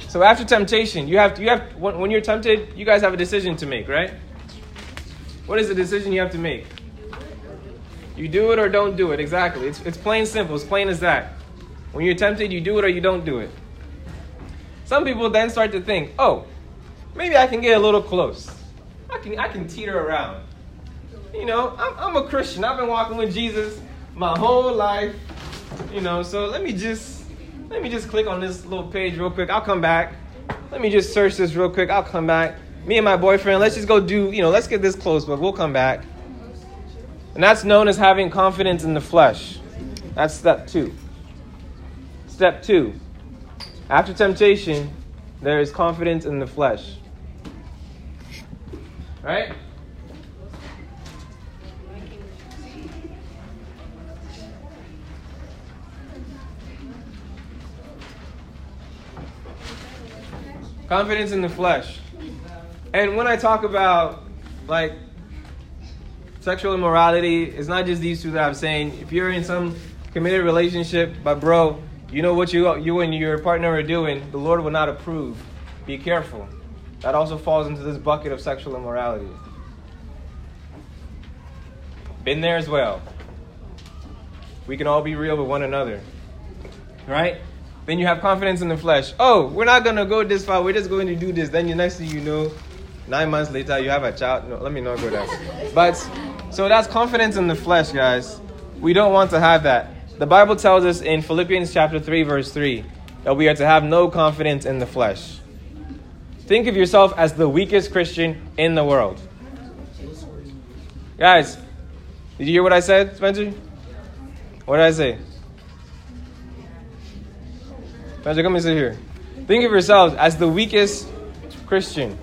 So after temptation, you have to, you have when you're tempted, you guys have a decision to make, right? What is the decision you have to make? You do it or don't do it. Exactly. It's, it's plain simple. It's plain as that. When you're tempted, you do it or you don't do it. Some people then start to think, oh, maybe I can get a little close. I can, I can teeter around. You know, I'm, I'm a Christian. I've been walking with Jesus my whole life. You know, so let me just let me just click on this little page real quick. I'll come back. Let me just search this real quick. I'll come back. Me and my boyfriend, let's just go do, you know, let's get this close, but we'll come back. And that's known as having confidence in the flesh. That's step two. Step two. After temptation, there is confidence in the flesh. Right? Confidence in the flesh. And when I talk about like sexual immorality, it's not just these two that I'm saying. If you're in some committed relationship, but bro, you know what you you and your partner are doing, the Lord will not approve. Be careful. That also falls into this bucket of sexual immorality. Been there as well. We can all be real with one another. Right? Then you have confidence in the flesh. Oh, we're not gonna go this far. We're just going to do this. Then the next thing you know, nine months later, you have a child. No, let me not go there. But so that's confidence in the flesh, guys. We don't want to have that. The Bible tells us in Philippians chapter three, verse three, that we are to have no confidence in the flesh. Think of yourself as the weakest Christian in the world. Guys, did you hear what I said, Spencer? What did I say? Spencer, come and sit here. Think of yourselves as the weakest Christian.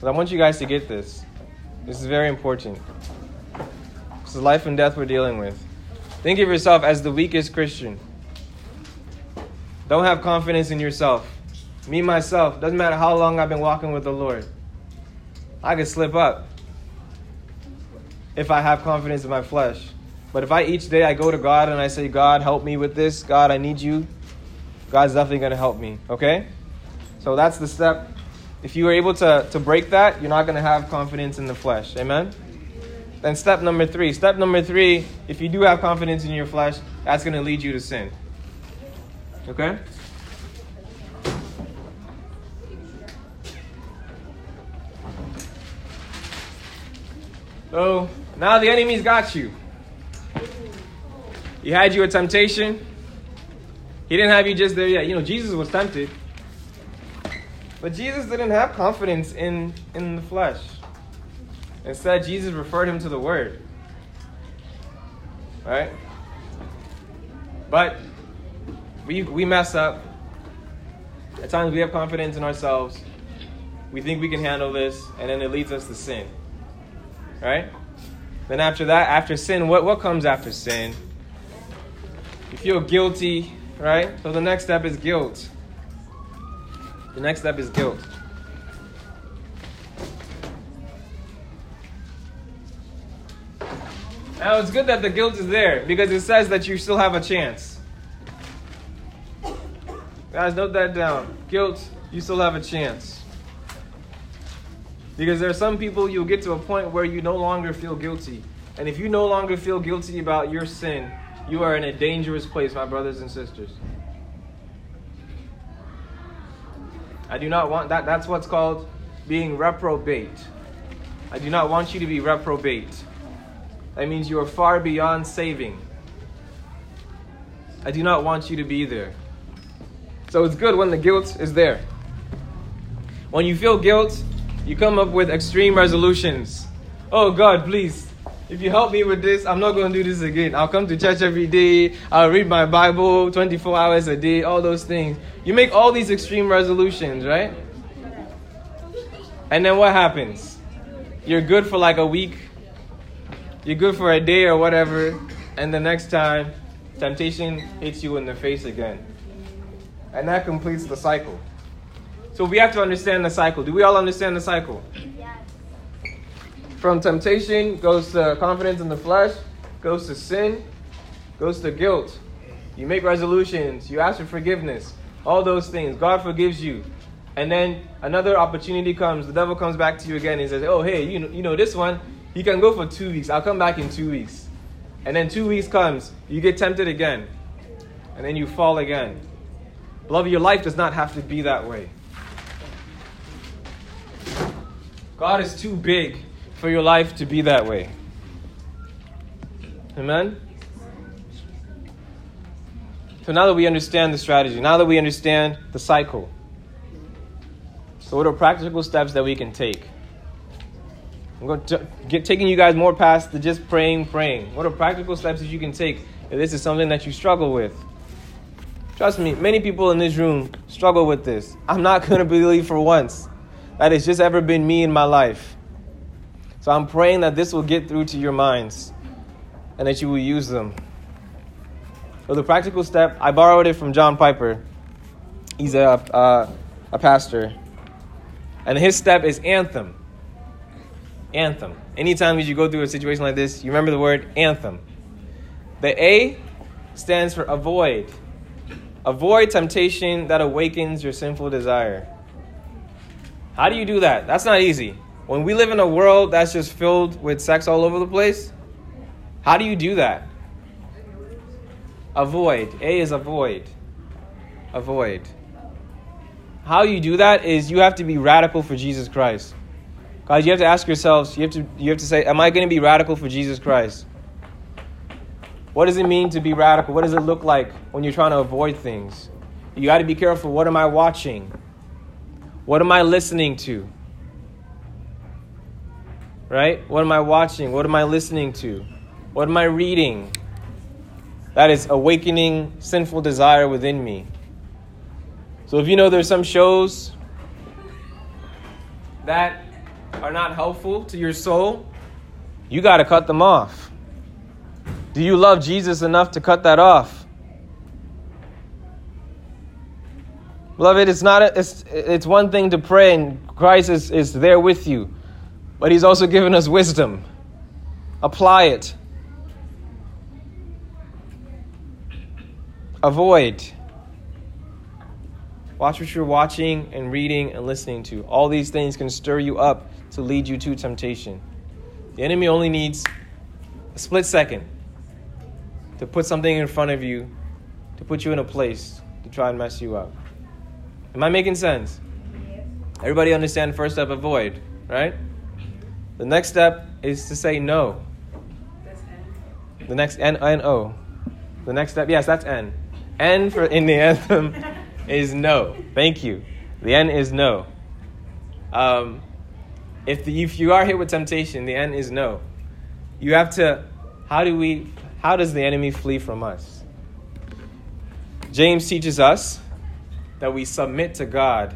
But I want you guys to get this. This is very important. This is life and death we're dealing with. Think of yourself as the weakest Christian. Don't have confidence in yourself. Me, myself, doesn't matter how long I've been walking with the Lord. I could slip up if I have confidence in my flesh. But if I each day I go to God and I say, God, help me with this, God, I need you, God's definitely going to help me. Okay? So that's the step. If you are able to, to break that, you're not going to have confidence in the flesh. Amen? Then step number three. Step number three, if you do have confidence in your flesh, that's going to lead you to sin. Okay? So now the enemy's got you. He had you a temptation. He didn't have you just there yet. You know, Jesus was tempted. But Jesus didn't have confidence in, in the flesh. Instead, Jesus referred him to the Word. Right? But we, we mess up. At times we have confidence in ourselves. We think we can handle this, and then it leads us to sin. Right? Then after that, after sin, what, what comes after sin? You feel guilty, right? So the next step is guilt. The next step is guilt. Now it's good that the guilt is there because it says that you still have a chance. Guys, note that down. Guilt, you still have a chance. Because there are some people you'll get to a point where you no longer feel guilty. And if you no longer feel guilty about your sin, you are in a dangerous place, my brothers and sisters. I do not want that. That's what's called being reprobate. I do not want you to be reprobate. That means you are far beyond saving. I do not want you to be there. So it's good when the guilt is there. When you feel guilt, you come up with extreme resolutions. Oh God, please, if you help me with this, I'm not going to do this again. I'll come to church every day. I'll read my Bible 24 hours a day, all those things. You make all these extreme resolutions, right? And then what happens? You're good for like a week, you're good for a day or whatever, and the next time, temptation hits you in the face again. And that completes the cycle. So we have to understand the cycle. Do we all understand the cycle? From temptation goes to confidence in the flesh, goes to sin, goes to guilt. You make resolutions, you ask for forgiveness, all those things. God forgives you. And then another opportunity comes, the devil comes back to you again and says, Oh, hey, you know, you know this one, you can go for two weeks. I'll come back in two weeks. And then two weeks comes, you get tempted again. And then you fall again. Beloved, your life does not have to be that way. God is too big for your life to be that way. Amen? So now that we understand the strategy, now that we understand the cycle, so what are practical steps that we can take? I'm going to get taking you guys more past the just praying, praying. What are practical steps that you can take if this is something that you struggle with? Trust me, many people in this room struggle with this. I'm not going to believe for once that it's just ever been me in my life. So I'm praying that this will get through to your minds and that you will use them. So the practical step, I borrowed it from John Piper. He's a, uh, a pastor. And his step is anthem. Anthem. Anytime you go through a situation like this, you remember the word anthem. The A stands for avoid. Avoid temptation that awakens your sinful desire. How do you do that? That's not easy. When we live in a world that's just filled with sex all over the place, how do you do that? Avoid. A is avoid. Avoid. How you do that is you have to be radical for Jesus Christ. Guys, you have to ask yourselves, you have to, you have to say, Am I going to be radical for Jesus Christ? What does it mean to be radical? What does it look like when you're trying to avoid things? You got to be careful. What am I watching? What am I listening to? Right? What am I watching? What am I listening to? What am I reading? That is awakening sinful desire within me. So if you know there's some shows that are not helpful to your soul, you got to cut them off. Do you love Jesus enough to cut that off? Beloved, it's not a, it's it's one thing to pray and Christ is, is there with you, but He's also given us wisdom. Apply it. Avoid. Watch what you're watching and reading and listening to. All these things can stir you up to lead you to temptation. The enemy only needs a split second to put something in front of you, to put you in a place to try and mess you up. Am I making sense? Everybody understand first step avoid, right? The next step is to say no. The next N N O. The next step, yes, that's N. N for in the [laughs] anthem is no. Thank you. The N is no. Um, if the, if you are hit with temptation, the N is no. You have to. How do we? How does the enemy flee from us? James teaches us that we submit to God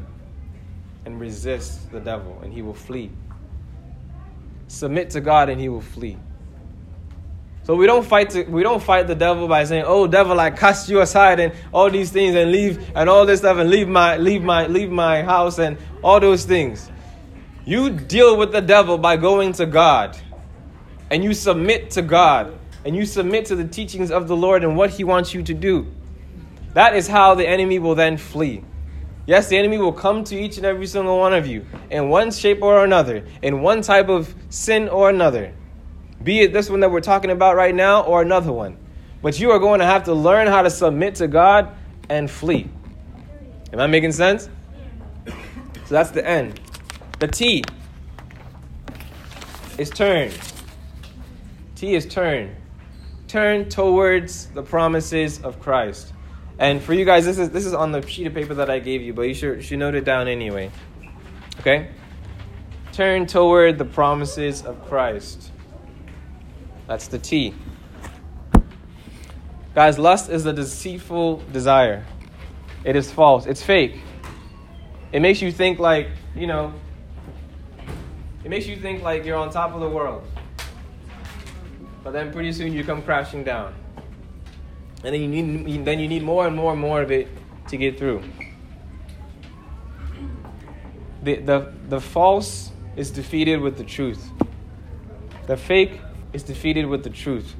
and resist the devil, and he will flee. Submit to God, and he will flee. So we don't fight. To, we don't fight the devil by saying, "Oh, devil, I cast you aside," and all these things, and leave, and all this stuff, and leave my, leave my, leave my house, and all those things. You deal with the devil by going to God, and you submit to God, and you submit to the teachings of the Lord and what He wants you to do. That is how the enemy will then flee. Yes, the enemy will come to each and every single one of you in one shape or another, in one type of sin or another. Be it this one that we're talking about right now or another one. But you are going to have to learn how to submit to God and flee. Am I making sense? So that's the N. The T is turn. T is turn. Turn towards the promises of Christ. And for you guys, this is this is on the sheet of paper that I gave you, but you should, should note it down anyway. Okay? Turn toward the promises of Christ. That's the T. Guys, lust is a deceitful desire. It is false. It's fake. It makes you think like, you know, it makes you think like you're on top of the world. But then pretty soon you come crashing down. And then you need then you need more and more and more of it to get through. The the the false is defeated with the truth. The fake is defeated with the truth.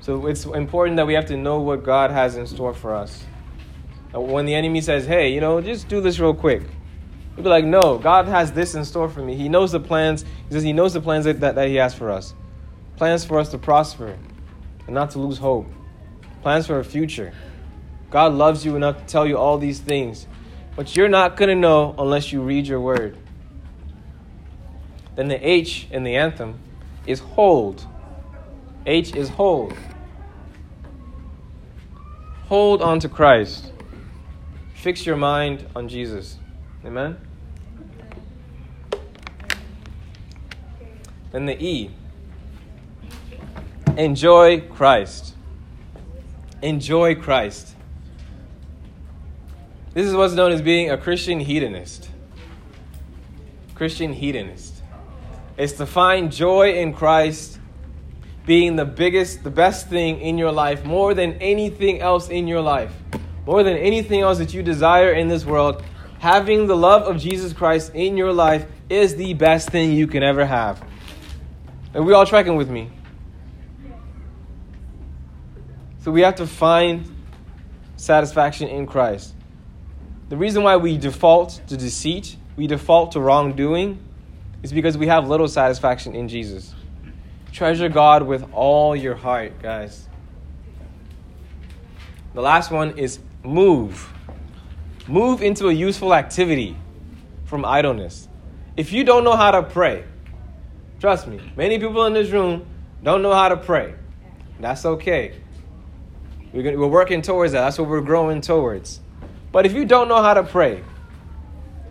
So it's important that we have to know what God has in store for us. Uh, when the enemy says, hey, you know, just do this real quick. We'll be like, no, God has this in store for me. He knows the plans. He says he knows the plans that, that, that he has for us. Plans for us to prosper and not to lose hope. Plans for a future. God loves you enough to tell you all these things. But you're not going to know unless you read your word. Then the H in the anthem is hold. H is hold. Hold on to Christ. Fix your mind on Jesus. Amen? Then the E. Enjoy Christ. Enjoy Christ. This is what's known as being a Christian hedonist. Christian hedonist. It's to find joy in Christ being the biggest, the best thing in your life, more than anything else in your life, more than anything else that you desire in this world. Having the love of Jesus Christ in your life is the best thing you can ever have. Are we all tracking with me? So we have to find satisfaction in Christ. The reason why we default to deceit, we default to wrongdoing, is because we have little satisfaction in Jesus. Treasure God with all your heart, guys. The last one is move. Move into a useful activity from idleness. If you don't know how to pray, trust me, many people in this room don't know how to pray. That's okay. We're, we're working towards that. That's what we're growing towards. But if you don't know how to pray,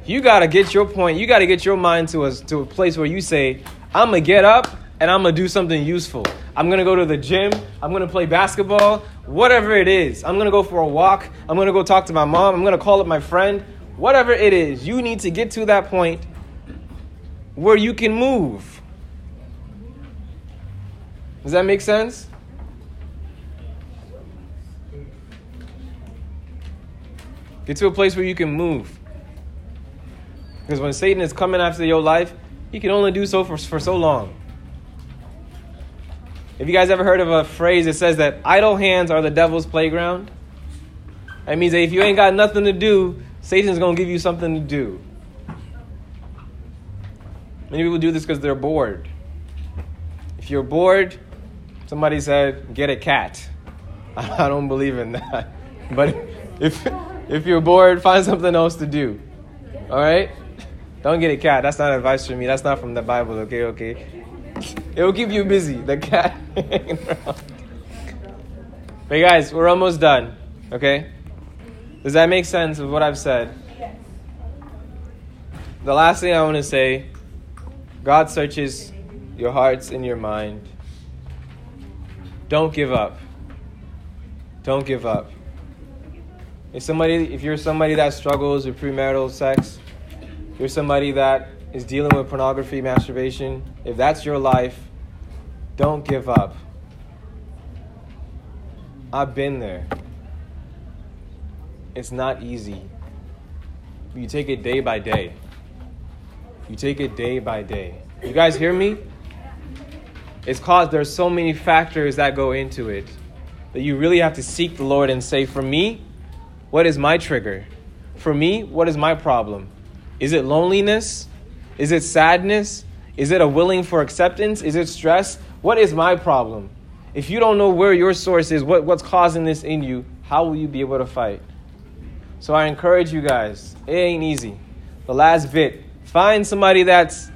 you got to get your point, you got to get your mind to a, to a place where you say, I'm going to get up and I'm going to do something useful. I'm going to go to the gym. I'm going to play basketball, whatever it is. I'm going to go for a walk. I'm going to go talk to my mom. I'm going to call up my friend. Whatever it is, you need to get to that point where you can move. Does that make sense? Get to a place where you can move. Because when Satan is coming after your life, he can only do so for, for so long. Have you guys ever heard of a phrase that says that idle hands are the devil's playground? That means that if you ain't got nothing to do, Satan's going to give you something to do. Many people do this because they're bored. If you're bored, somebody said, get a cat. [laughs] I don't believe in that. But if, if you're bored, find something else to do. All right? Don't get a cat. That's not advice from me. That's not from the Bible. Okay, okay. It will keep you busy. The cat. [laughs] but guys, we're almost done. Okay. Does that make sense of what I've said? The last thing I want to say, God searches your hearts and your mind. Don't give up. Don't give up. If somebody, if you're somebody that struggles with premarital sex, you're somebody that is dealing with pornography, masturbation, if that's your life, don't give up. I've been there. It's not easy. You take it day by day. You take it day by day. You guys hear me? It's cause there's so many factors that go into it that you really have to seek the Lord and say, for me, What is my trigger? For me, what is my problem? Is it loneliness? Is it sadness? Is it a willing for acceptance? Is it stress? What is my problem? If you don't know where your source is, what, what's causing this in you, how will you be able to fight? So I encourage you guys, it ain't easy. The last bit find somebody that's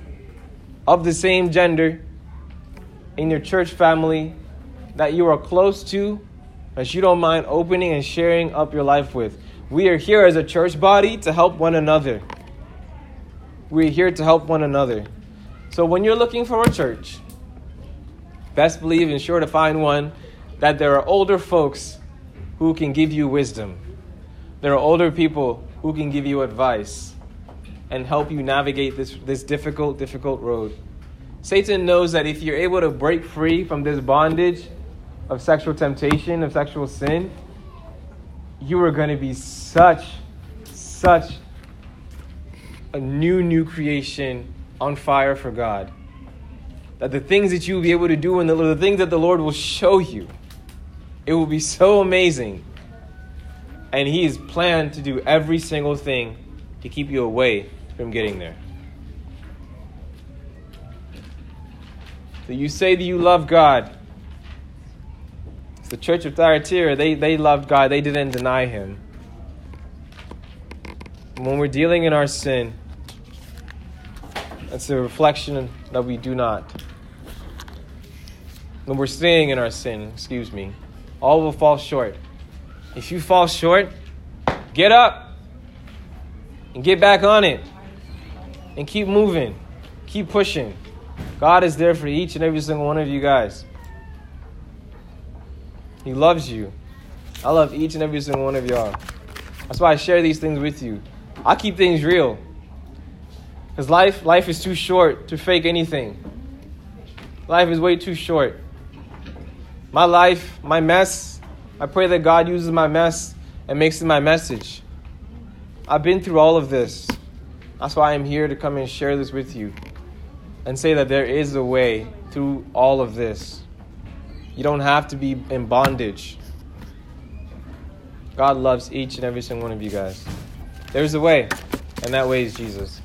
of the same gender in your church family that you are close to, that you don't mind opening and sharing up your life with. We are here as a church body to help one another. We're here to help one another. So when you're looking for a church, best believe and sure to find one that there are older folks who can give you wisdom. There are older people who can give you advice and help you navigate this, this difficult, difficult road. Satan knows that if you're able to break free from this bondage of sexual temptation, of sexual sin, you are going to be such, such a new, new creation on fire for God. That the things that you will be able to do and the, the things that the Lord will show you, it will be so amazing. And He has planned to do every single thing to keep you away from getting there. So you say that you love God. The church of Thyatira, they, they loved God, they didn't deny Him. When we're dealing in our sin, it's a reflection that we do not. When we're staying in our sin, excuse me, all will fall short. If you fall short, get up and get back on it and keep moving, keep pushing. God is there for each and every single one of you guys. He loves you. I love each and every single one of y'all. That's why I share these things with you. I keep things real. Because life, life is too short to fake anything. Life is way too short. My life, my mess, I pray that God uses my mess and makes it my message. I've been through all of this. That's why I'm here to come and share this with you and say that there is a way through all of this. You don't have to be in bondage. God loves each and every single one of you guys. There's a way, and that way is Jesus.